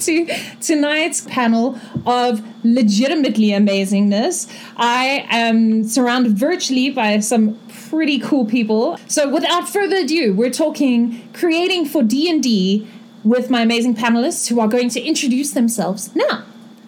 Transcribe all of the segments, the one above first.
to tonight's panel of legitimately amazingness. I am surrounded virtually by some pretty cool people. So without further ado, we're talking creating for D&D with my amazing panelists who are going to introduce themselves now.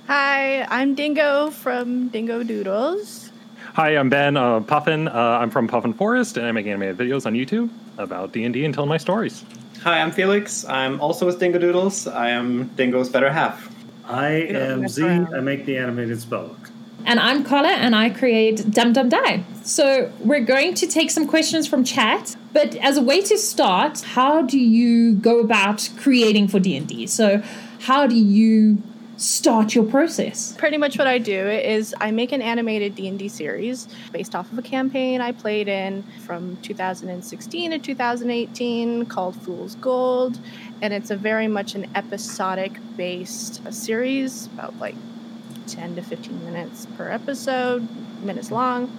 Hi, I'm Dingo from Dingo Doodles. Hi, I'm Ben uh, Puffin. Uh, I'm from Puffin Forest, and I make animated videos on YouTube about D&D and telling my stories. Hi, I'm Felix. I'm also with Dingo Doodles. I am Dingo's better half. I am Z. I make the animated spellbook. And I'm Carla, and I create Dum Dum Die. So we're going to take some questions from chat, but as a way to start, how do you go about creating for D&D? So how do you start your process? Pretty much what I do is I make an animated D&D series based off of a campaign I played in from 2016 to 2018 called Fool's Gold, and it's a very much an episodic based series about like 10 to 15 minutes per episode, minutes long.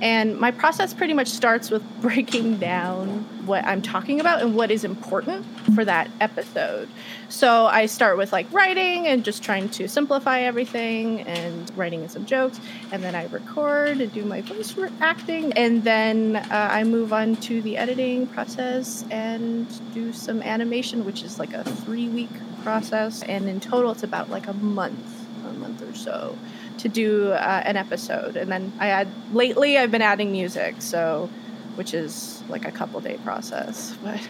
And my process pretty much starts with breaking down what I'm talking about and what is important for that episode. So I start with like writing and just trying to simplify everything and writing in some jokes. And then I record and do my voice acting. And then uh, I move on to the editing process and do some animation, which is like a three week process. And in total, it's about like a month, a month or so to do uh, an episode. And then I add lately I've been adding music, so which is like a couple day process, but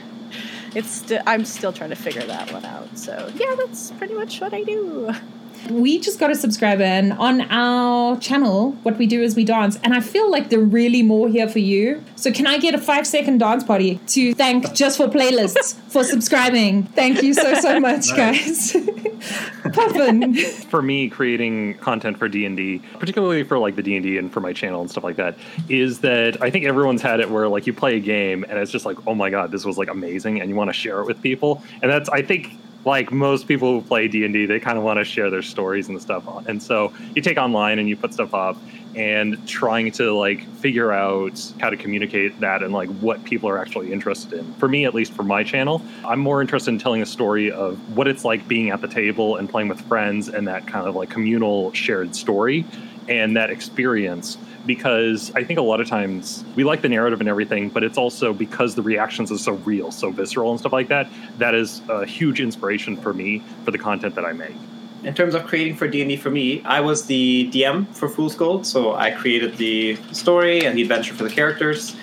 it's st- I'm still trying to figure that one out. So yeah, that's pretty much what I do. We just got a subscriber, and on our channel, what we do is we dance. And I feel like there are really more here for you. So, can I get a five second dance party to thank Just for Playlists for subscribing? Thank you so, so much, guys. Puffin. For me, creating content for D&D, particularly for like the D&D and for my channel and stuff like that, is that I think everyone's had it where like you play a game and it's just like, oh my God, this was like amazing. And you want to share it with people. And that's, I think, like most people who play d&d they kind of want to share their stories and stuff and so you take online and you put stuff up and trying to like figure out how to communicate that and like what people are actually interested in. For me at least for my channel i'm more interested in telling a story of what it's like being at the table and playing with friends and that kind of like communal shared story and that experience because I think a lot of times we like the narrative and everything, but it's also because the reactions are so real, so visceral and stuff like that. That is a huge inspiration for me for the content that I make. In terms of creating for D&D for me, I was the DM for Fool's Gold, so I created the story and the adventure for the characters.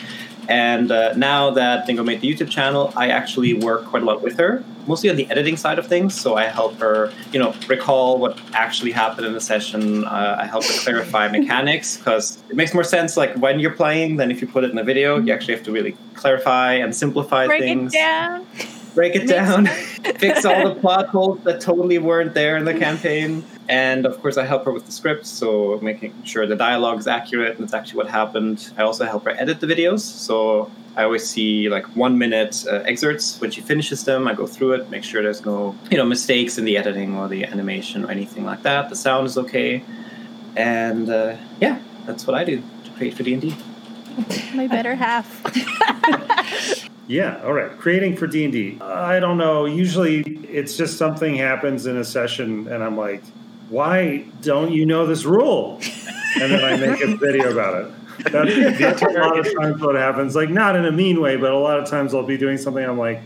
And uh, now that Dingo made the YouTube channel, I actually work quite a lot with her, mostly on the editing side of things. So I help her, you know, recall what actually happened in the session. Uh, I help her clarify mechanics because it makes more sense, like when you're playing, than if you put it in a video. You actually have to really clarify and simplify Break things. it down. Break it down, fix all the plot holes that totally weren't there in the campaign. And of course, I help her with the scripts, so making sure the dialogue is accurate and it's actually what happened. I also help her edit the videos, so I always see like one minute uh, excerpts when she finishes them. I go through it, make sure there's no you know mistakes in the editing or the animation or anything like that. The sound is okay, and uh, yeah, that's what I do to create for D and D. My better half. Yeah, all right. Creating for D and D. I don't know. Usually, it's just something happens in a session, and I'm like, "Why don't you know this rule?" And then I make a video about it. That's, that's a lot of times what happens. Like not in a mean way, but a lot of times I'll be doing something. I'm like,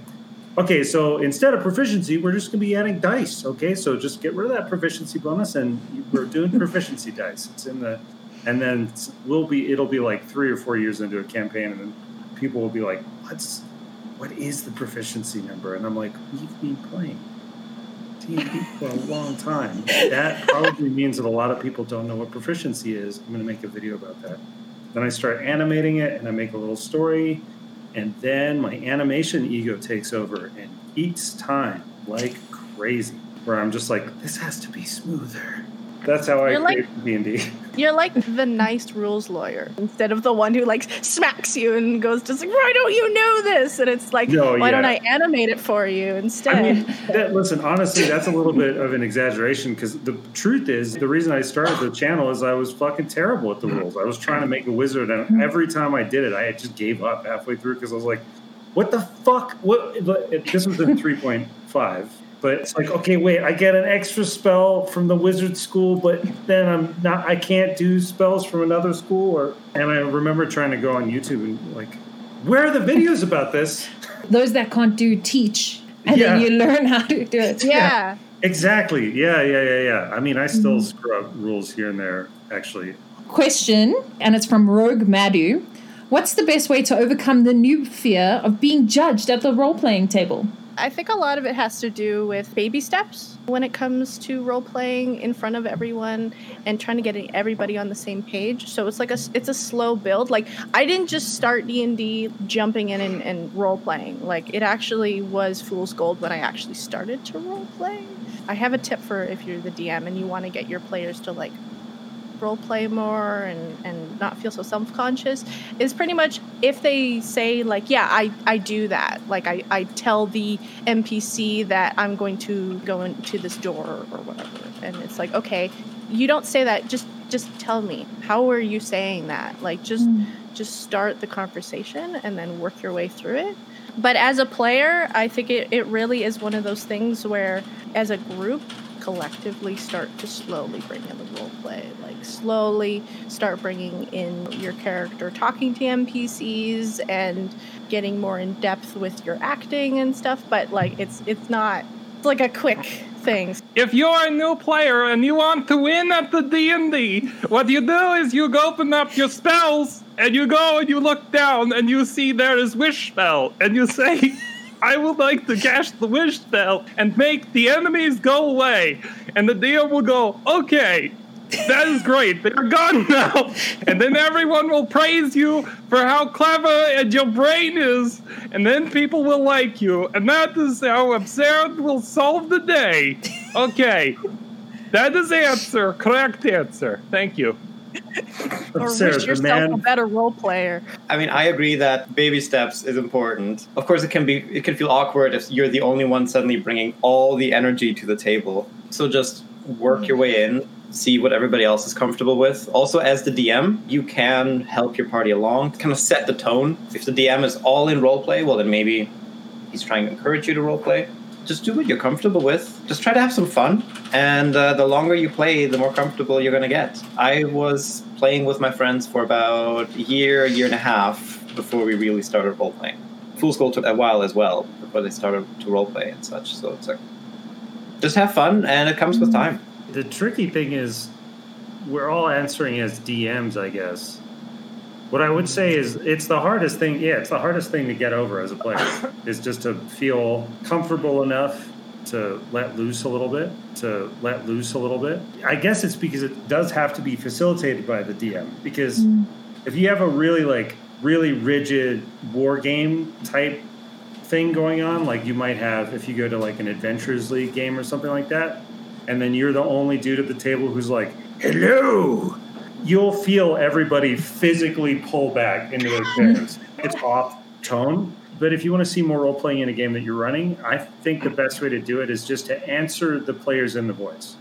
okay, so instead of proficiency, we're just going to be adding dice. Okay, so just get rid of that proficiency bonus, and we're doing proficiency dice. It's in the, and then we'll be. It'll be like three or four years into a campaign, and then people will be like, "What's, what is the proficiency number?" And I'm like, "We've been playing." For a long time. That probably means that a lot of people don't know what proficiency is. I'm going to make a video about that. Then I start animating it and I make a little story. And then my animation ego takes over and eats time like crazy. Where I'm just like, this has to be smoother. That's how I You're like- create D&D. You're like the nice rules lawyer instead of the one who like smacks you and goes just like, why don't you know this? And it's like, No, why don't. I animate it for you instead? I mean, that, listen, honestly, that's a little bit of an exaggeration because the truth is, the reason I started the channel is I was fucking terrible at the rules. I was trying to make a wizard, and every time I did it, I just gave up halfway through because I was like, what the fuck? What? This was in 3.5. But it's like, okay, wait, I get an extra spell from the wizard school, but then I'm not, I can't do spells from another school. Or, and I remember trying to go on YouTube and like, where are the videos about this? Those that can't do teach, and Yeah. then you learn how to do it. Yeah. Exactly. Yeah, yeah, yeah, yeah. I mean, I still mm-hmm. screw up rules here and there, actually. Question, and it's from Rogue Madu. What's the best way to overcome the noob fear of being judged at the role playing table? I think a lot of it has to do with baby steps when it comes to role playing in front of everyone and trying to get everybody on the same page. So it's like a it's a slow build. Like I didn't just start D and D jumping in and, and role playing. Like it actually was Fool's Gold when I actually started to role play. I have a tip for if you're the DM and you want to get your players to like role play more and, and not feel so self conscious is pretty much if they say like yeah I, I do that like I, I tell the npc that i'm going to go into this door or whatever. And it's like okay you don't say that. Just just tell me. How are you saying that? Like just mm. just start the conversation and then work your way through it. But as a player i think it, it really is one of those things where as a group collectively start to slowly bring in the role play like slowly start bringing in your character talking to npcs and getting more in depth with your acting and stuff but like it's it's not it's like a quick thing. If you're a new player and you want to win at the D&D, what you do is you open up your spells and you go and you look down and you see there is wish spell and you say I would like to cast the wish spell and make the enemies go away. And the DM will go, okay, that is great. They're gone now. And then everyone will praise you for how clever and your brain is. And then people will like you. And that is how Absurd will solve the day. Okay. That is answer. Correct answer. Thank you. Or Sarah, wish the yourself a better role player I mean, I agree that baby steps is important. Of course, it can be it can feel awkward if you're the only one suddenly bringing all the energy to the table. So just work your way in, see what everybody else is comfortable with. Also, as the DM, you can help your party along, kind of set the tone. If the DM is all in role play, well, then maybe he's trying to encourage you to roleplay. Just do what you're comfortable with. Just try to have some fun. And uh, the longer you play, the more comfortable you're going to get. I was playing with my friends for about a year, year and a half before we really started role playing. Fool's Gold took a while as well before they started to role play and such. So it's like, just have fun, and it comes with time. The tricky thing is, we're all answering as DMs, I guess. What I would say is, it's the hardest thing. Yeah, it's the hardest thing to get over as a player is just to feel comfortable enough to let loose a little bit. To let loose a little bit. I guess it's because it does have to be facilitated by the DM. Because mm. if you have a really like really rigid war game type thing going on, like you might have if you go to like an Adventures League game or something like that, and then you're the only dude at the table who's like, hello, you'll feel everybody physically pull back into their chairs. it's off tone. But if you want to see more role playing in a game that you're running, I think the best way to do it is just to answer the players in the voice.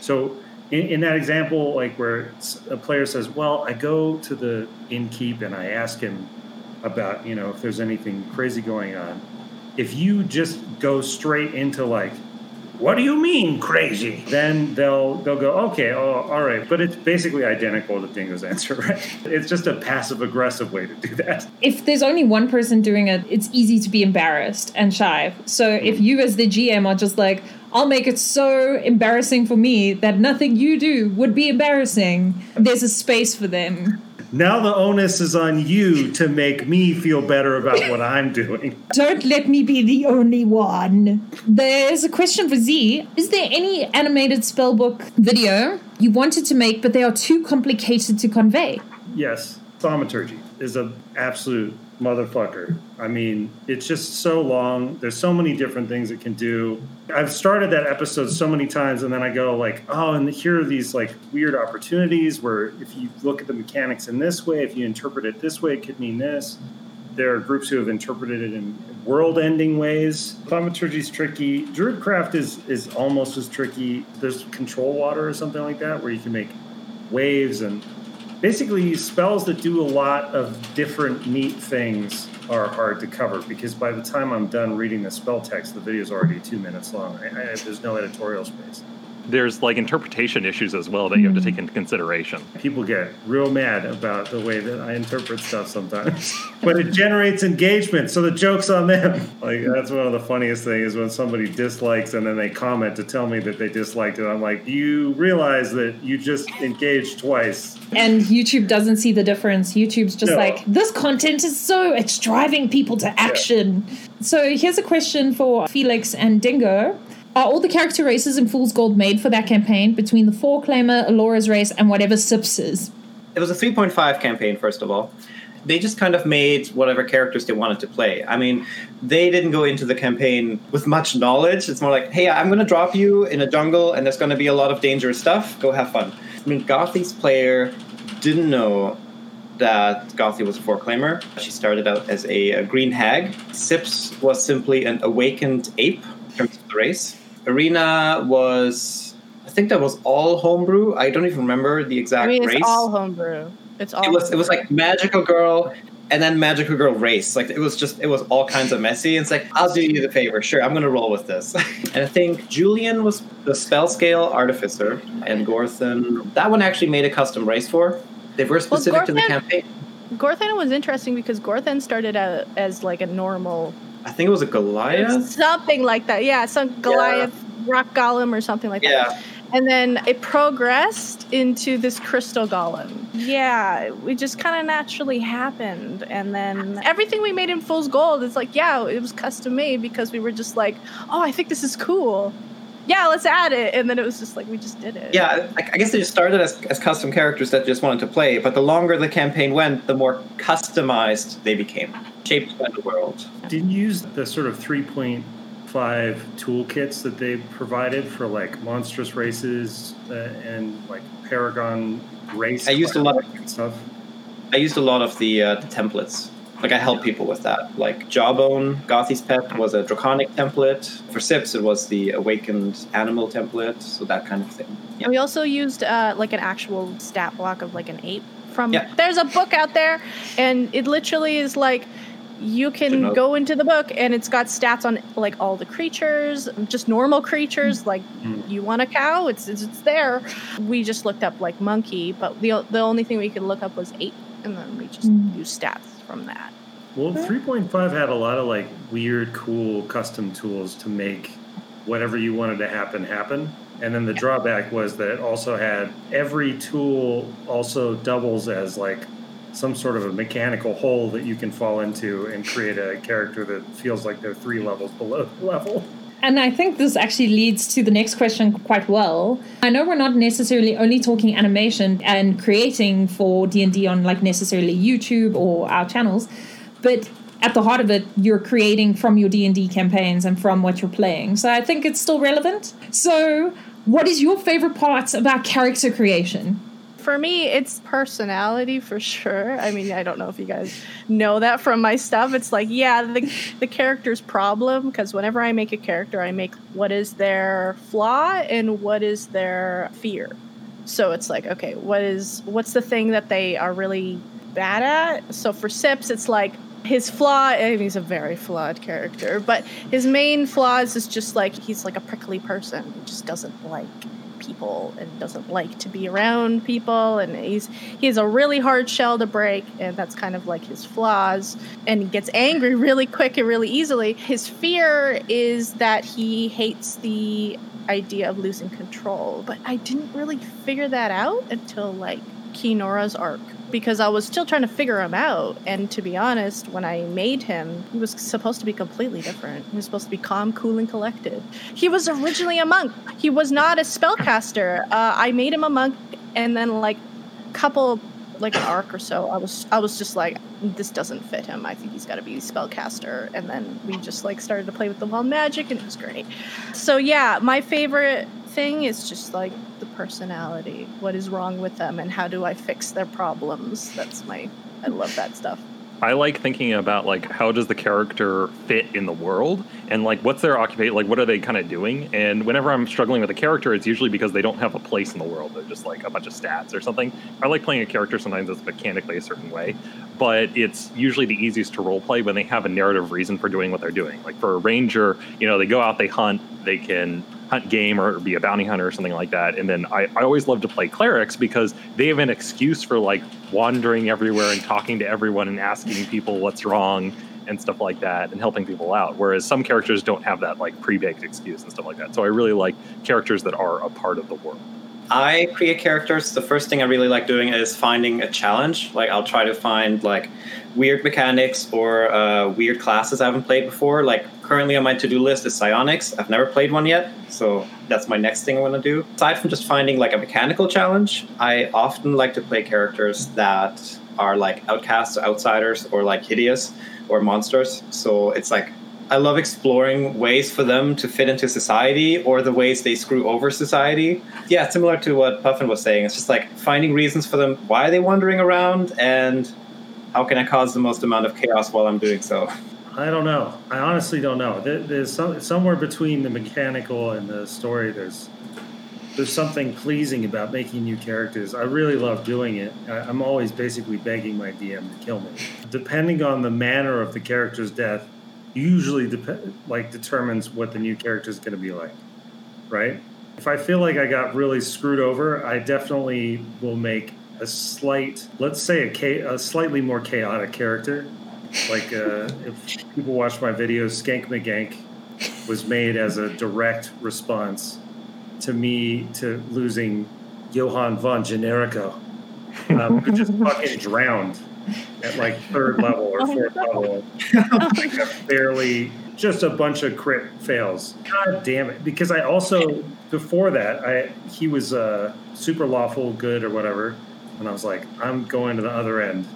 So in, in that example, like where a player says, "Well, I go to the innkeep and I ask him about you know if there's anything crazy going on." If you just go straight into like, "What do you mean crazy?" Then they'll they'll go, "Okay, oh, all right." But it's basically identical to Dingo's answer, right? It's just a passive aggressive way to do that. if there's only one person doing it, it's easy to be embarrassed and shy. So if hmm. you, as the GM, are just like, I'll make it so embarrassing for me that nothing you do would be embarrassing, there's a space for them. Now the onus is on you to make me feel better about what I'm doing. Don't let me be the only one. There's a question for Z. Is there any animated spellbook video you wanted to make, but they are too complicated to convey? Yes, thaumaturgy is a absolute motherfucker. I mean, it's just so long. There's so many different things it can do. I've started that episode so many times, and then I go like, oh, and here are these like weird opportunities where if you look at the mechanics in this way, if you interpret it this way, it could mean this. There are groups who have interpreted it in world-ending ways. Thaumaturgy is tricky. Druidcraft is is almost as tricky. There's control water or something like that, where you can make waves and basically spells that do a lot of different neat things are hard to cover because by the time I'm done reading the spell text, the video is already two minutes long. I, I, there's no editorial space. There's like interpretation issues as well that you have to take into consideration. People get real mad about the way that I interpret stuff sometimes, but it generates engagement, so the joke's on them. Like that's one of the funniest things is when somebody dislikes and then they comment to tell me that they disliked it. I'm like, you realize that you just engaged twice. And YouTube doesn't see the difference. YouTube's just No. like, this content is so, it's driving people to action. So here's a question for Felix and Dingo. Are all the character races in Fool's Gold made for that campaign between the Four Claimer, Alora's race, and whatever Sips is? It was a 3.5 campaign, first of all. They just kind of made whatever characters they wanted to play. I mean, they didn't go into the campaign with much knowledge. It's more like, hey, I'm going to drop you in a jungle and there's going to be a lot of dangerous stuff. Go have fun. I mean, Gothy's player didn't know that Gothy was a four claimer. She started out as a, a green hag. Sips was simply an awakened ape in terms of the race. Arena was, I think that was all homebrew. I don't even remember the exact I mean, it's race. all homebrew. It's all. it was it was like magical girl and then magical girl race. Like it was just it was all kinds of messy. And it's like i'll do you the favor. Sure i'm gonna roll with this. And i think julian was the spell scale artificer and gorthan that one actually made a custom race for. They were specific to the campaign. Gorthan was interesting because Gorthan started out as like a normal i think it was a goliath something like that. Yeah, some Goliath rock golem or something like that. yeah And then it progressed into this crystal golem. Yeah, it just kind of naturally happened. And then everything we made in Fool's Gold is like, yeah, it was custom made because we were just like, oh, I think this is cool. Yeah, let's add it. And then it was just like, we just did it. yeah I, I guess they just started as, as custom characters that just wanted to play but the longer the campaign went the more customized they became shaped by the world Did you use the sort of 3.5 toolkits that they provided for like monstrous races uh, and like Paragon race? I used a lot of- stuff. I used a lot of the, uh, the templates. Like I helped people with that. Like Jawbone, Gothy's Pet was a draconic template. For Sips, it was the awakened animal template. So that kind of thing. And we also used uh, like an actual stat block of like an ape from. Yeah. There's a book out there, and it literally is like you can go into the book and it's got stats on like all the creatures, just normal creatures. Like Mm. you want a cow, it's, it's it's there. We just looked up like monkey, but the the only thing we could look up was ape, and then we just Mm. used stats from that. Well, 3.5 had a lot of like weird, cool custom tools to make whatever you wanted to happen happen. And then the drawback was that it also had every tool also doubles as like some sort of a mechanical hole that you can fall into and create a character that feels like they're three levels below the level. And I think this actually leads to the next question quite well. I know we're not necessarily only talking animation and creating for D&D on like necessarily YouTube or our channels, but at the heart of it, you're creating from your D&D campaigns and from what you're playing. So I think it's still relevant. So, what is your favorite part about character creation? For me, it's personality for sure. I mean, I don't know if you guys know that from my stuff. It's like, yeah, the, the character's problem, because whenever I make a character, I make what is their flaw and what is their fear. So it's like, okay, what is what's the thing that they are really bad at? So for Sips, it's like his flaw. He's a very flawed character, but his main flaws is just like he's like a prickly person. He just doesn't like people and doesn't like to be around people. And he's he has a really hard shell to break and that's kind of like his flaws. And he gets angry really quick and really easily. His fear is that he hates the idea of losing control. But i didn't really figure that out until like Kinora's arc because I was still trying to figure him out. And to be honest, when I made him, he was supposed to be completely different. He was supposed to be calm, cool, and collected. He was originally a monk. He was not a spellcaster. Uh, I made him a monk, and then like couple, like an arc or so, I was I was just like, this doesn't fit him. I think he's got to be a spellcaster. And then we just like started to play with the wild magic, and it was great. So yeah, my favorite thing is just like the personality. What is wrong with them, and how do I fix their problems? That's my. I love that stuff. I like thinking about like how does the character fit in the world and like what's their occupation like what are they kind of doing and whenever I'm struggling with a character it's usually because they don't have a place in the world they're just like a bunch of stats or something. I like playing a character sometimes that's mechanically a certain way, but it's usually the easiest to role play when they have a narrative reason for doing what they're doing. Like for a ranger, you know, they go out, they hunt, they can hunt game or be a bounty hunter or something like that. And then I, I always love to play clerics because they have an excuse for like wandering everywhere and talking to everyone and asking people what's wrong and stuff like that and helping people out. Whereas some characters don't have that like pre-baked excuse and stuff like that. So I really like characters that are a part of the world. I create characters. The first thing I really like doing is finding a challenge. Like I'll try to find like weird mechanics or uh, weird classes I haven't played before. Like currently on my to-do list is psionics. I've never played one yet, so that's my next thing I want to do. Aside from just finding like a mechanical challenge, I often like to play characters that are like outcasts, outsiders, or like hideous or monsters. So it's like I love exploring ways for them to fit into society or the ways they screw over society. Yeah, similar to what Puffin was saying. It's just like finding reasons for them. Why they're they wandering around? And how can I cause the most amount of chaos while I'm doing so? I don't know. I honestly don't know. There's some, somewhere between the mechanical and the story. There's there's something pleasing about making new characters. I really love doing it. I'm always basically begging my DM to kill me. Depending on the manner of the character's death, usually dep- like determines what the new character is going to be like, right? If I feel like I got really screwed over, I definitely will make a slight, let's say a, a slightly more chaotic character. Like uh, if people watch my videos, Skank McGank was made as a direct response to me to losing Johann von Generico, um, who just fucking drowned at like third level or oh, fourth level. like barely, just a bunch of crit fails. God damn it! Because I also before that, I he was uh, super lawful good or whatever, and I was like, I'm going to the other end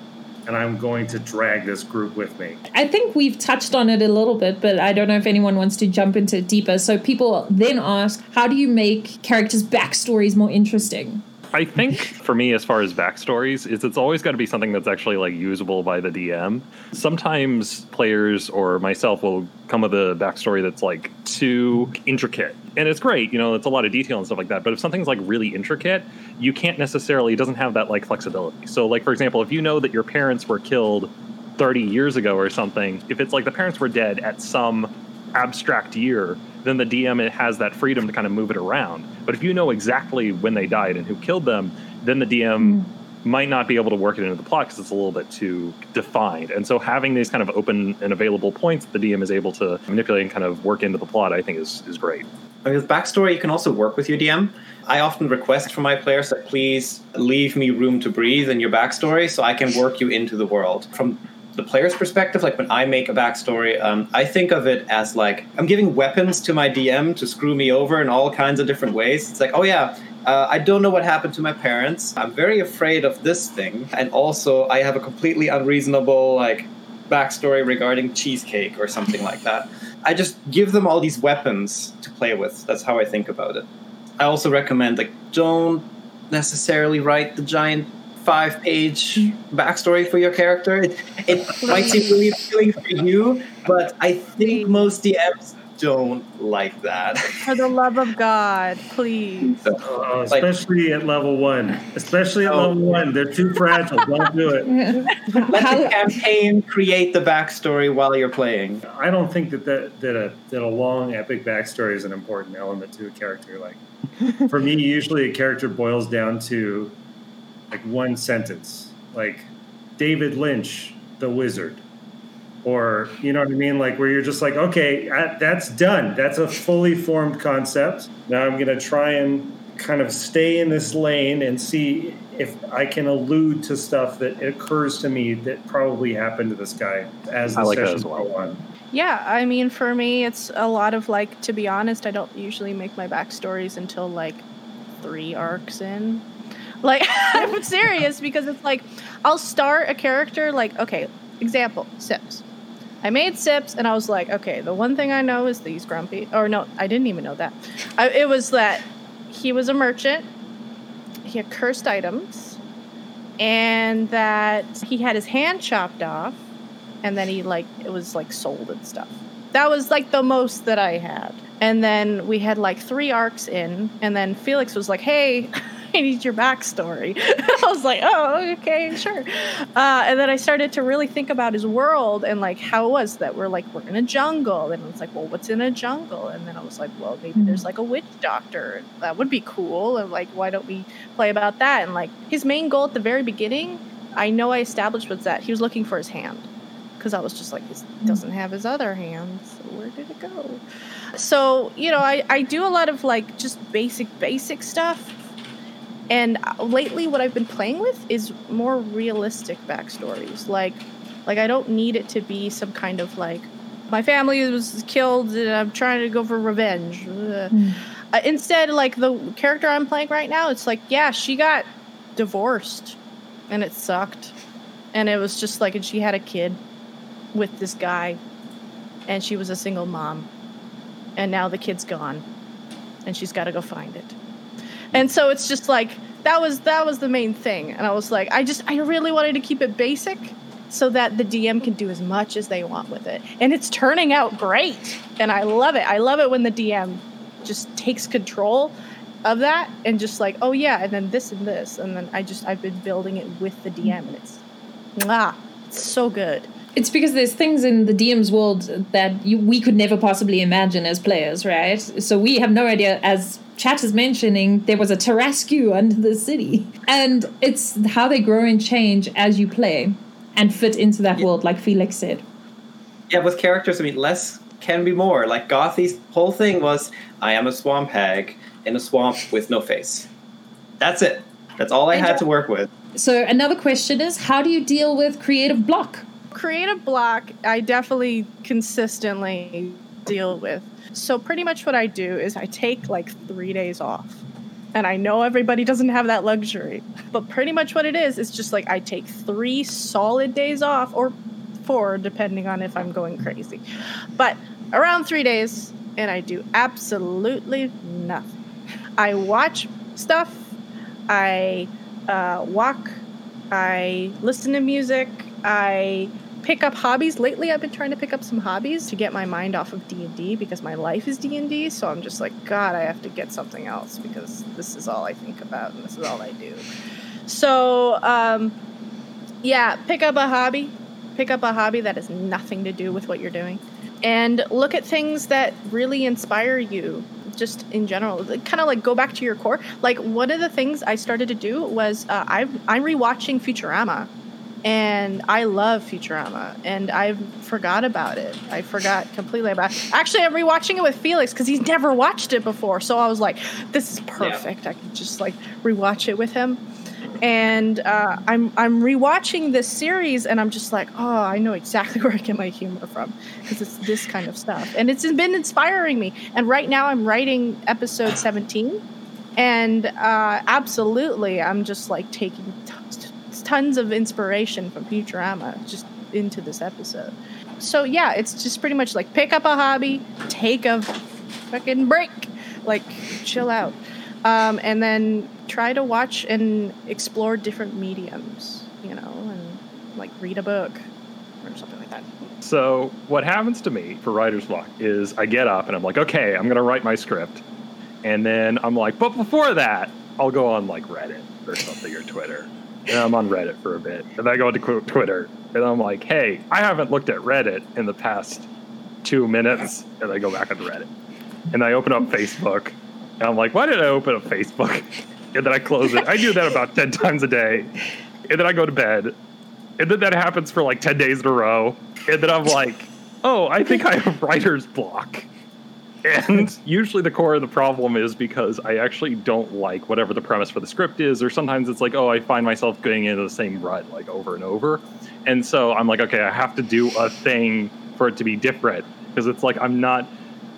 and I'm going to drag this group with me. I think we've touched on it a little bit, but I don't know if anyone wants to jump into it deeper. So people then ask, how do you make characters' backstories more interesting? I think for me, as far as backstories, is it's always got to be something that's actually like usable by the DM. Sometimes players or myself will come with a backstory that's like too intricate, and it's great, you know, it's a lot of detail and stuff like that. But if something's like really intricate, you can't necessarily it doesn't have that like flexibility. So, like for example, if you know that your parents were killed 30 years ago or something, if it's like the parents were dead at some abstract year, then the DM has that freedom to kind of move it around. But if you know exactly when they died and who killed them, then the DM mm. might not be able to work it into the plot because it's a little bit too defined. And so having these kind of open and available points that the DM is able to manipulate and kind of work into the plot, I think is, is great. With backstory, you can also work with your DM. I often request from my players that please leave me room to breathe in your backstory so I can work you into the world. From the player's perspective, like when I make a backstory, um, I think of it as like I'm giving weapons to my DM to screw me over in all kinds of different ways. It's like, oh yeah, uh, I don't know what happened to my parents. I'm very afraid of this thing, and also I have a completely unreasonable like backstory regarding cheesecake or something like that. I just give them all these weapons to play with. That's how I think about it. I also recommend like don't necessarily write the giant five page backstory for your character. It, it might seem really appealing for you, but I think most DMs don't like that. For the love of God, please. Uh, especially at level one. Especially at oh. level one. They're too fragile. Don't do it. Let the campaign create the backstory while you're playing. I don't think that, that, that, a, that a long epic backstory is an important element to a character. Like for me, usually a character boils down to like one sentence, like David Lynch, the wizard. Or, you know what I mean? Like, where you're just like, okay, uh, that's done. That's a fully formed concept. Now I'm going to try and kind of stay in this lane and see if I can allude to stuff that occurs to me that probably happened to this guy as the I like session well. go on. Yeah, I mean, for me, it's a lot of like, to be honest, I don't usually make my backstories until like three arcs in. Like I'm serious because it's like I'll start a character like okay, example, Sips. I made Sips and I was like, okay, the one thing I know is that he's grumpy. Or no, I didn't even know that. I, it was that he was a merchant. He had cursed items, and that he had his hand chopped off and then he like it was like sold and stuff. That was like the most that I had. And then we had like three arcs in, and then Felix was like, "Hey, I need your backstory." I was like, "Oh, okay, sure." Uh, and then I started to really think about his world and like how it was that we're like we're in a jungle, and it's like, well, what's in a jungle? And then I was like, well, maybe there's like a witch doctor. That would be cool. And like, why don't we play about that? And like his main goal at the very beginning, I know I established was that he was looking for his hand because I was just like, he doesn't have his other hand. So where did it go? So, you know, I, I do a lot of like just basic, basic stuff. And lately, what I've been playing with is more realistic backstories. Like, like I don't need it to be some kind of like, my family was killed and I'm trying to go for revenge. Mm. Uh, instead, like the character I'm playing right now, it's like, yeah, she got divorced and it sucked. And it was just like, and she had a kid with this guy and she was a single mom and now the kid's gone and she's got to go find it and so it's just like that was that was the main thing. And i was like i just i really wanted to keep it basic so that the dm can do as much as they want with it. And it's turning out great. And i love it. I love it when the dm just takes control of that and just like oh yeah and then this and this. And then i just i've been building it with the dm and it's ah so good. It's because there's things in the DM's world that you, we could never possibly imagine as players, right? So we have no idea, as Chat is mentioning, there was a Tarrasque under the city. And it's how they grow and change as you play and fit into that yeah. world, like Felix said. Yeah, with characters, I mean, less can be more. Like Gothy's whole thing was I am a swamp hag in a swamp with no face. That's it. That's all I had to work with. So another question is how do you deal with creative block? Creative block, I definitely consistently deal with. So, pretty much what I do is I take like three days off. And I know everybody doesn't have that luxury, but pretty much what it is is just like I take three solid days off, or four, depending on if I'm going crazy. But around three days, and I do absolutely nothing. I watch stuff, I uh, walk, I listen to music, I pick up hobbies. Lately, I've been trying to pick up some hobbies to get my mind off of D and D because my life is D and D. So I'm just like, God, I have to get something else because this is all I think about and this is all I do. So, um, yeah, pick up a hobby. Pick up a hobby that has nothing to do with what you're doing, and look at things that really inspire you. Just in general, kind of like go back to your core. Like one of the things I started to do was uh, I've, I'm rewatching Futurama and I love Futurama, and I forgot about it. I forgot completely about. It. Actually, I'm rewatching it with Felix because he's never watched it before. So I was like, "This is perfect. Yeah. I can just like rewatch it with him." And uh, I'm I'm rewatching this series, and I'm just like, "Oh, I know exactly where I get my humor from because it's this kind of stuff." And it's been inspiring me. And right now, I'm writing episode 17, and uh, absolutely, I'm just like taking. Tons of inspiration from Futurama just into this episode. So yeah, it's just pretty much like pick up a hobby, take a fucking break, like chill out, um, and then try to watch and explore different mediums, you know, and like read a book or something like that. So what happens to me for writer's block is I get up and I'm like, okay, I'm gonna write my script, and then I'm like, but before that, I'll go on like Reddit or something or Twitter and I'm on Reddit for a bit. And I go to Twitter, and I'm like, hey, I haven't looked at Reddit in the past two minutes. And I go back on Reddit. And I open up Facebook, and I'm like, why did I open up Facebook? And then I close it. I do that about 10 times a day. And then I go to bed. And then that happens for like 10 days in a row. And then I'm like, oh, I think I have writer's block. And usually the core of the problem is because I actually don't like whatever the premise for the script is, or sometimes it's like, oh, I find myself getting into the same rut like over and over. And so I'm like, okay, I have to do a thing for it to be different because it's like I'm not.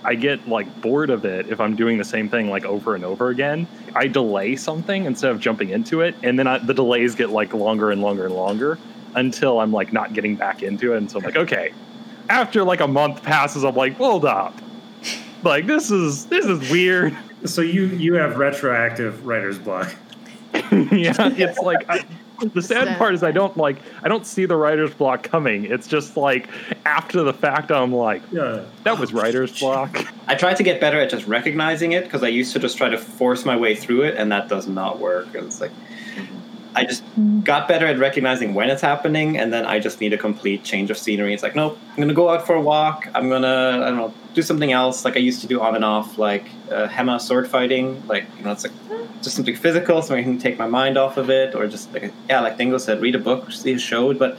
I get like bored of it if I'm doing the same thing like over and over again. I delay something instead of jumping into it, and then I, the delays get like longer and longer and longer until I'm like not getting back into it. And so I'm like, okay, after like a month passes, I'm like, hold up like this is this is weird. So you you have retroactive writer's block. yeah, it's like I, the sad part is I don't like I don't see the writer's block coming. It's just like after the fact I'm like, Yeah. that was writer's block. I try to get better at just recognizing it because I used to just try to force my way through it, and that does not work. And it's like I just got better at recognizing when it's happening, and then I just need a complete change of scenery. It's like, nope, I'm gonna go out for a walk. I'm gonna, I don't know, do something else, like I used to do on and off, like uh, Hema sword fighting. Like, you know, it's like just something physical, so I can take my mind off of it, or just like, yeah, like Dingo said, read a book, see a show. But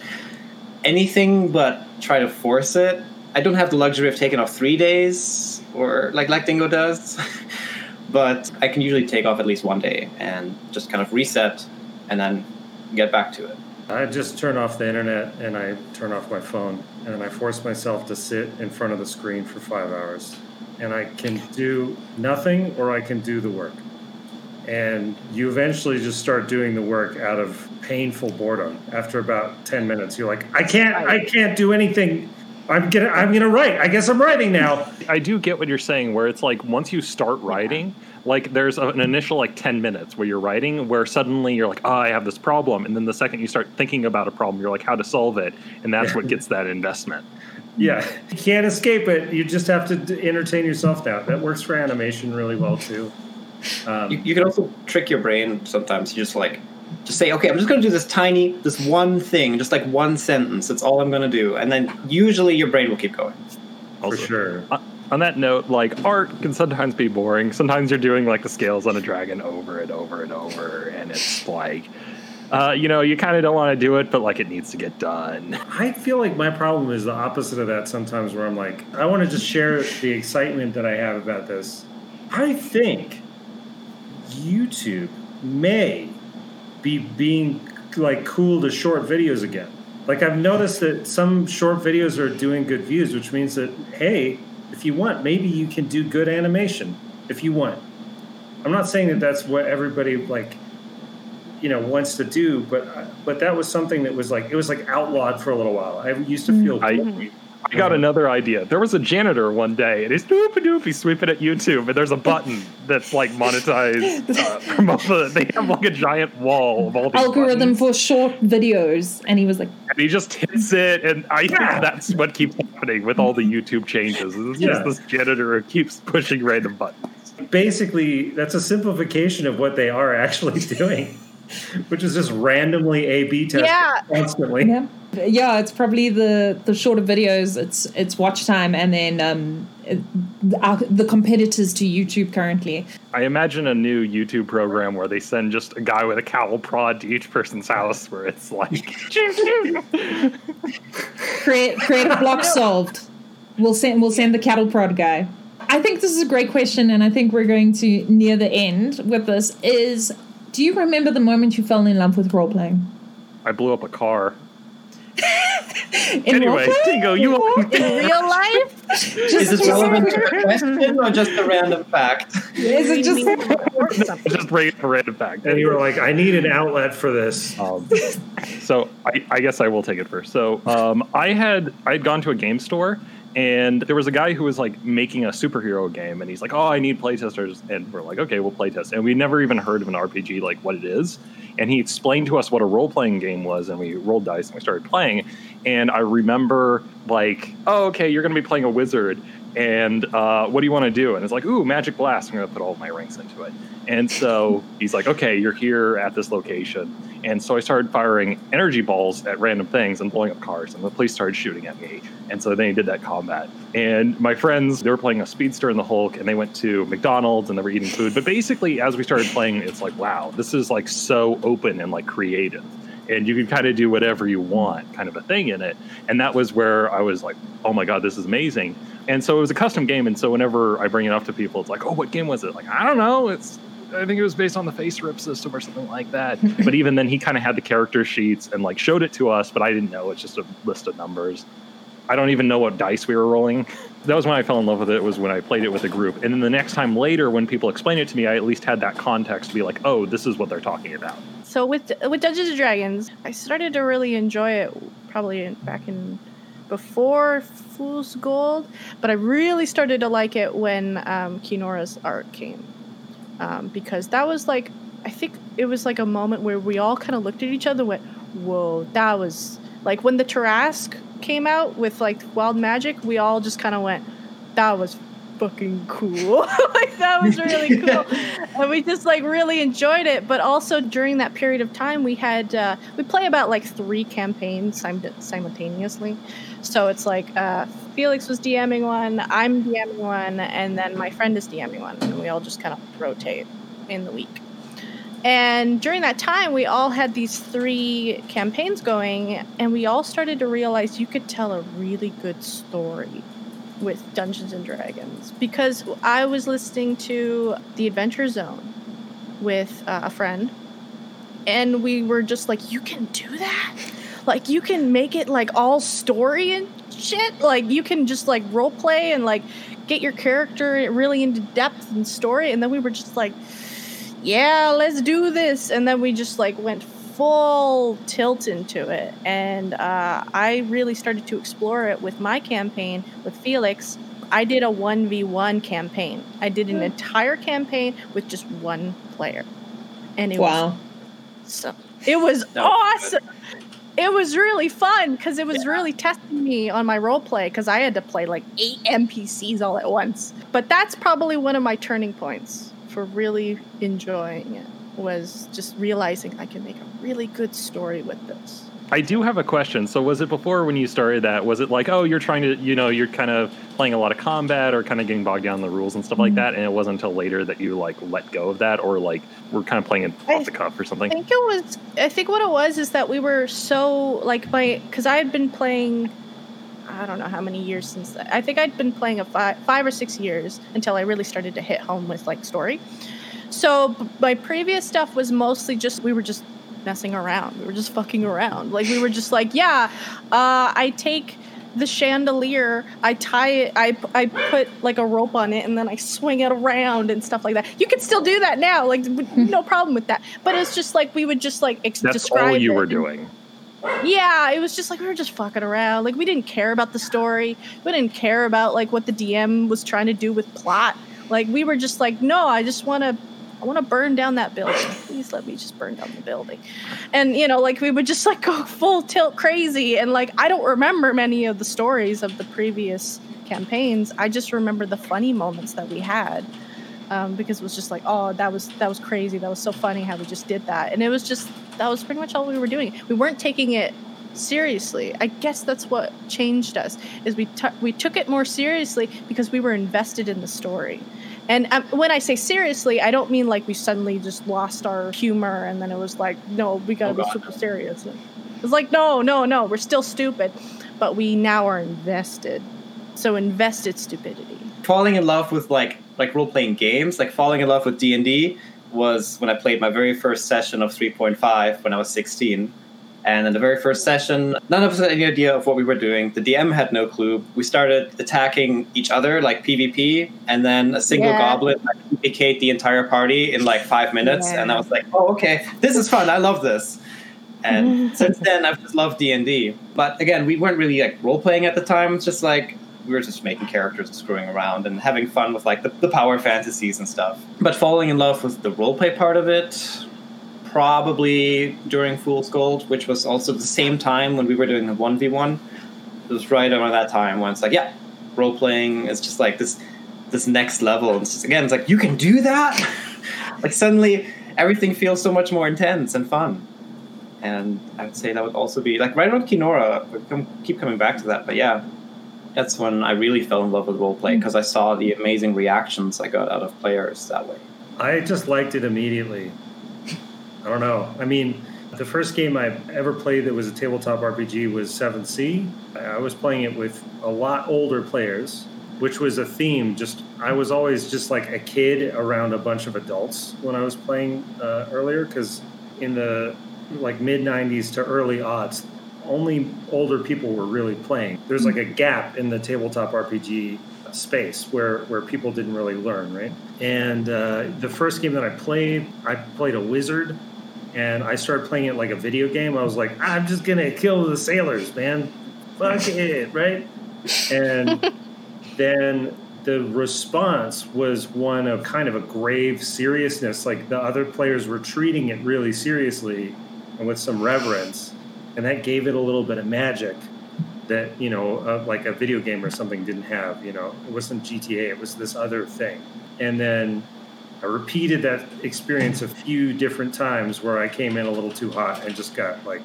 anything but try to force it. I don't have the luxury of taking off three days, or like like Dingo does. but I can usually take off at least one day and just kind of reset and then get back to it. I just turn off the internet and I turn off my phone and I force myself to sit in front of the screen for five hours. And I can do nothing or I can do the work. And you eventually just start doing the work out of painful boredom. After about ten minutes, you're like, I can't, I can't do anything. I'm gonna, I'm gonna write. I guess I'm writing now. I do get what you're saying, where it's like once you start writing, like there's an initial like 10 minutes where you're writing, where suddenly you're like, oh, I have this problem. And then the second you start thinking about a problem, you're like, how to solve it. And that's what gets that investment. Yeah, you can't escape it. You just have to d- entertain yourself now. That works for animation really well too. Um, You, you can also trick your brain sometimes. You just like, just say, okay, I'm just going to do this tiny, this one thing, just like one sentence. That's all I'm going to do. And then usually your brain will keep going. for sure. on- on that note, like art can sometimes be boring. Sometimes you're doing like the scales on a dragon over and over and over, and it's like, uh, you know, you kind of don't want to do it, but like it needs to get done. I feel like my problem is the opposite of that sometimes, where I'm like, I want to just share the excitement that I have about this. I think YouTube may be being like cool to short videos again. Like I've noticed that some short videos are doing good views, which means that hey, if you want, maybe you can do good animation if you want. I'm not saying that that's what everybody like you know wants to do but but that was something that was like it was like outlawed for a little while i used to feel I- I got another idea. There was a janitor one day, and he's doop doop, he's sweeping at YouTube, and there's a button that's like monetized uh, from all the. They have like a giant wall of all these Algorithm buttons, for short videos, and he was like, and he just hits it, and I think that's what keeps happening with all the YouTube changes. It's Yeah. just this janitor who keeps pushing random buttons. basically that's a simplification of what they are actually doing which is just randomly a b test Yeah. constantly yeah, yeah. It's probably the the shorter videos. It's it's watch time, and then um, it, our, the competitors to YouTube currently. I imagine a new YouTube program where they send just a guy with a cowl prod to each person's house, where it's like, Create create a block solved. We'll send we'll send the cattle prod guy. I think this is a great question, and I think we're going to near the end with this. Is do you remember the moment you fell in love with role playing? I blew up a car. In Anyway. Dingo, you In In real life? Is this relevant to the question or just a random fact? Is it just just bring it for random fact. and you were like i need an outlet for this Um, so I, I guess I will take it first. So um, I had I had gone to a game store and there was a guy who was like making a superhero game and he's like, oh, I need playtesters, and we're like, okay, we'll playtest. And we never even heard of an RPG like what it is. And he explained to us what a role playing game was, and we rolled dice and we started playing. And I remember like, oh, okay, you're going to be playing a wizard. And uh, what do you want to do? And it's like, ooh, magic blast. I'm going to put all of my ranks into it. And so he's like, okay, you're here at this location. And so I started firing energy balls at random things and blowing up cars, and the police started shooting at me. And so then he did that combat. And my friends, they were playing a speedster in the Hulk, and they went to McDonald's and they were eating food. But basically, as we started playing, it's like, wow, this is like so open and like creative. And you can kind of do whatever you want, kind of a thing in it. And that was where I was like, oh my God, this is amazing. And so it was a custom game. And so whenever I bring it up to people, it's like, oh, what game was it? Like, I don't know. It's I think it was based on the FASERIP system or something like that. but even then, he kind of had the character sheets and like showed it to us, but I didn't know. It's just a list of numbers. I don't even know what dice we were rolling. That was when I fell in love with it. Was when I played it with a group, and then the next time later, when people explained it to me, I at least had that context to be like, "Oh, this is what they're talking about." So with with Dungeons and Dragons, I started to really enjoy it probably back in before Fool's Gold, but I really started to like it when um, Kinora's art came. Um, because that was like I think it was like a moment where we all kind of looked at each other went, whoa, that was like when the Tarrasque came out with like Wild Magic, we all just kind of went, that was fucking cool. like that was really cool. and we just like really enjoyed it. But also during that period of time, we had, uh, we play about like three campaigns sim- simultaneously. So it's like uh, Felix was DMing one, I'm DMing one, and then my friend is DMing one. And we all just kind of rotate in the week. And during that time, we all had these three campaigns going, and we all started to realize you could tell a really good story with Dungeons and Dragons because I was listening to The Adventure Zone with uh, a friend, and we were just like, You can do that? Like, you can make it like all story and shit? Like, you can just like role play and like get your character really into depth and story. And then we were just like, yeah, let's do this. And then we just like went full tilt into it. And uh, I really started to explore it with my campaign with Felix. I did a 1v1 campaign. I did an entire campaign with just one player. And it Wow. was so it was was awesome. It was really fun because it was really testing me on my role play because I had to play like eight NPCs all at once. But that's probably one of my turning points for really enjoying it was just realizing I can make a really good story with this. I do have a question. So, was it before when you started that? Was it like, oh, you're trying to, you know, you're kind of playing a lot of combat or kind of getting bogged down in the rules and stuff like mm-hmm. that, and it wasn't until later that you like let go of that, or like we're kind of playing it off the cuff or something? I think it was. I think what it was is that we were so like my because I had been playing. I don't know how many years since that. I think I'd been playing a five, five or six years until I really started to hit home with like story. So my previous stuff was mostly just we were just messing around. We were just fucking around. Like we were just like, yeah, uh, I take the chandelier, I tie it, I I put like a rope on it, and then I swing it around and stuff like that. You can still do that now, like no problem with that. But it's just like we would just like ex- That's describe all you were doing. yeah, it was just like we were just fucking around. Like we didn't care about the story. We didn't care about like what the DM was trying to do with plot. Like we were just like, no, I just want to I want to burn down that building. Please let me just burn down the building. And you know, like we would just like go full tilt crazy and like I don't remember many of the stories of the previous campaigns. I just remember the funny moments that we had. Um, because it was just like, oh, that was that was crazy. That was so funny how we just did that, and it was just that was pretty much all we were doing. We weren't taking it seriously. I guess that's what changed us is we t- we took it more seriously because we were invested in the story. And um, when I say seriously, I don't mean like we suddenly just lost our humor and then it was like, no, we gotta Oh, be super serious. It's like, no, no, no, we're still stupid, but we now are invested. So invested stupidity. falling in love with like like role playing games, like falling in love with D and D was when I played my very first session of 3.5 when I was 16. And in the very first session, none of us had any idea of what we were doing. The DM had no clue. We started attacking each other like PvP, and then a single Yeah. goblin like, PK'd the entire party in like five minutes. And I was like, oh, okay, this is fun. I love this. And since then, I've just loved D and D. But again, we weren't really like role playing at the time. It's just like we were just making characters and screwing around and having fun with like the, the power fantasies and stuff. But falling in love with the role play part of it, probably during Fool's Gold, which was also the same time when we were doing the one v one. It was right around that time when it's like, yeah, role playing is just like this this next level. And it's just, again, it's like you can do that. like suddenly everything feels so much more intense and fun. And I would say that would also be like right around Kinora. Come, keep coming back to that, but yeah, that's when I really fell in love with roleplay because I saw the amazing reactions I got out of players that way. I just liked it immediately. I don't know. I mean, the first game I ever played that was a tabletop RPG was 7th Sea. I was playing it with a lot older players, which was a theme. Just I was always just like a kid around a bunch of adults when I was playing uh, earlier because in the like mid 90s to early aughts, only older people were really playing. There's like a gap in the tabletop RPG space where where people didn't really learn, right? And uh, the first game that I played, I played a wizard, and I started playing it like a video game. I was like, I'm just gonna kill the sailors, man. Fuck it, right? And then the response was one of kind of a grave seriousness. Like the other players were treating it really seriously and with some reverence, and that gave it a little bit of magic that you know, uh, like a video game or something didn't have. You know, it wasn't GTA; it was this other thing. And then I repeated that experience a few different times where I came in a little too hot and just got like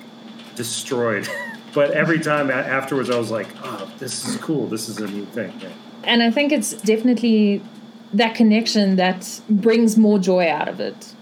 destroyed. but every time afterwards, I was like, "Oh, this is cool. This is a new thing." Yeah. And I think it's definitely that connection that brings more joy out of it.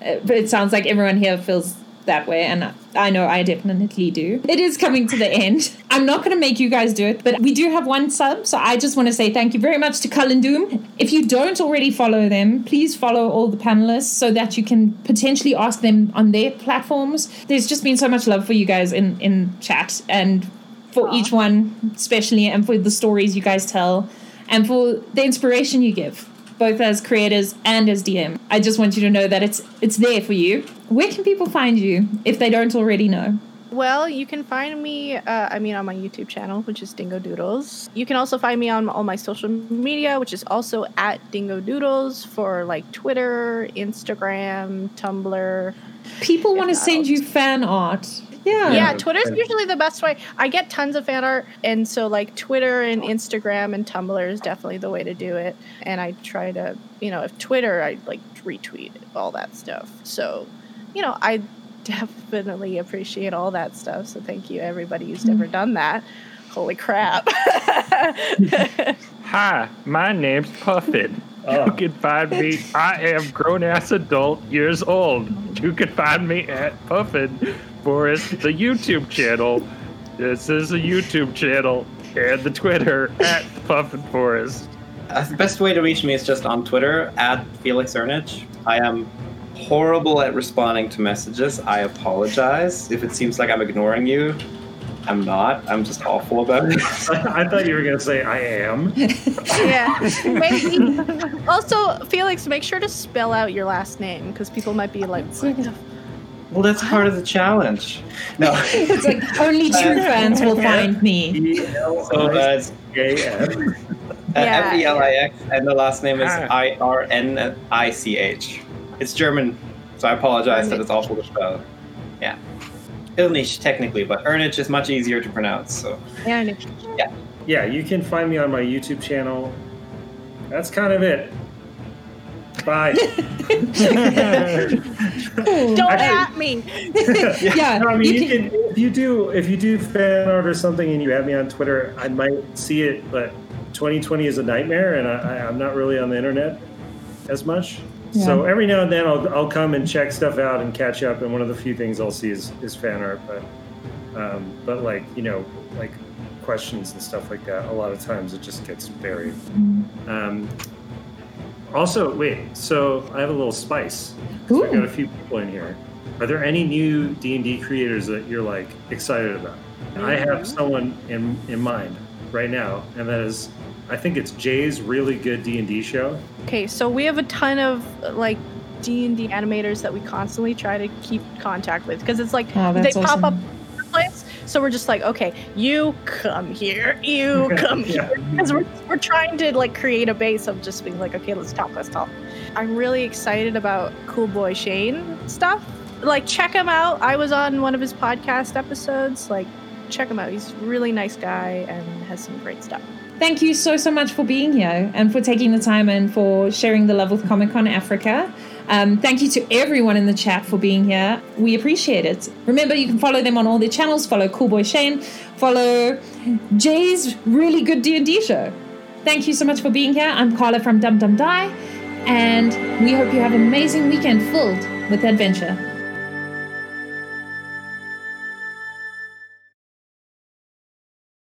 But it sounds like everyone here feels that way, and I know I definitely do. It is coming to the end. I'm not going to make you guys do it, but we do have one sub, so I just want to say thank you very much to Cullen Doom. If you don't already follow them, please follow all the panelists so that you can potentially ask them on their platforms. There's just been so much love for you guys in in chat and for Aww. each one, especially, and for the stories you guys tell, and for the inspiration you give both as creators and as DM. I just want you to know that it's it's there for you. Where can people find you if they don't already know? Well, you can find me, uh, I mean, on my YouTube channel, which is Dingo Doodles. You can also find me on all my social media, which is also at Dingo Doodles for like Twitter, Instagram, Tumblr. People want to send you fan art. Yeah. Yeah, Twitter's usually the best way. I get tons of fan art, and so like Twitter and Instagram and Tumblr is definitely the way to do it. And I try to, you know, if Twitter, I like retweet all that stuff. So, you know, I definitely appreciate all that stuff. So thank you, everybody who's mm-hmm. ever done that. Holy crap. Hi, my name's Puffin. Oh. You can find me. I am grown ass adult years old. You can find me at Puffin Forest, the YouTube channel. This is a YouTube channel and the Twitter at Puffin Forest. Uh, the best way to reach me is just on Twitter at Felix Irnich. I am horrible at responding to messages. I apologize if it seems like I'm ignoring you. I'm not. I'm just awful about it. I thought you were going to say I am. yeah. Maybe. Also, Felix, make sure to spell out your last name because people might be like, well, that's part of the challenge. No, it's like only true friends will find me. So that's F E L I X, and the last name is ah. I R N I C H. It's German, so I apologize that it's awful to spell. Yeah. Ilnich, technically, but Ernich is much easier to pronounce. So yeah, yeah, yeah. You can find me on my YouTube channel. That's kind of it. Bye. Don't at me. yeah. No, I mean, you, you can, can, if you do if you do fan art or something, and you have me on Twitter, I might see it. But 2020 is a nightmare, and I, I'm not really on the internet as much. Yeah. So every now and then I'll, I'll come and check stuff out and catch up. And one of the few things I'll see is, is fan art. But um, but like you know like questions and stuff like that. A lot of times it just gets buried. Mm-hmm. Um, also, wait. So I have a little spice. Ooh. I've got a few people in here. Are there any new D and D creators that you're like excited about? I have someone in in mind right now, and that is, I think it's Jay's really good D and D show. Okay, so we have a ton of like D and D animators that we constantly try to keep contact with because it's like oh, they awesome. pop up place so we're just like, okay, you come here, you come here. Because we're, we're trying to like create a base of just being like, okay, let's talk, let's talk. I'm really excited about Cool Boy Shane stuff. Like, check him out. I was on one of his podcast episodes. Like, check him out. He's a really nice guy and has some great stuff. Thank you so, so much for being here and for taking the time and for sharing the love with Comic Con Africa. Um, thank you to everyone in the chat for being here. We appreciate it. Remember, you can follow them on all their channels. Follow Coolboy Shane. Follow Jay's really good D&D show. Thank you so much for being here. I'm Carla from Dum Dum Die, and we hope you have an amazing weekend filled with adventure.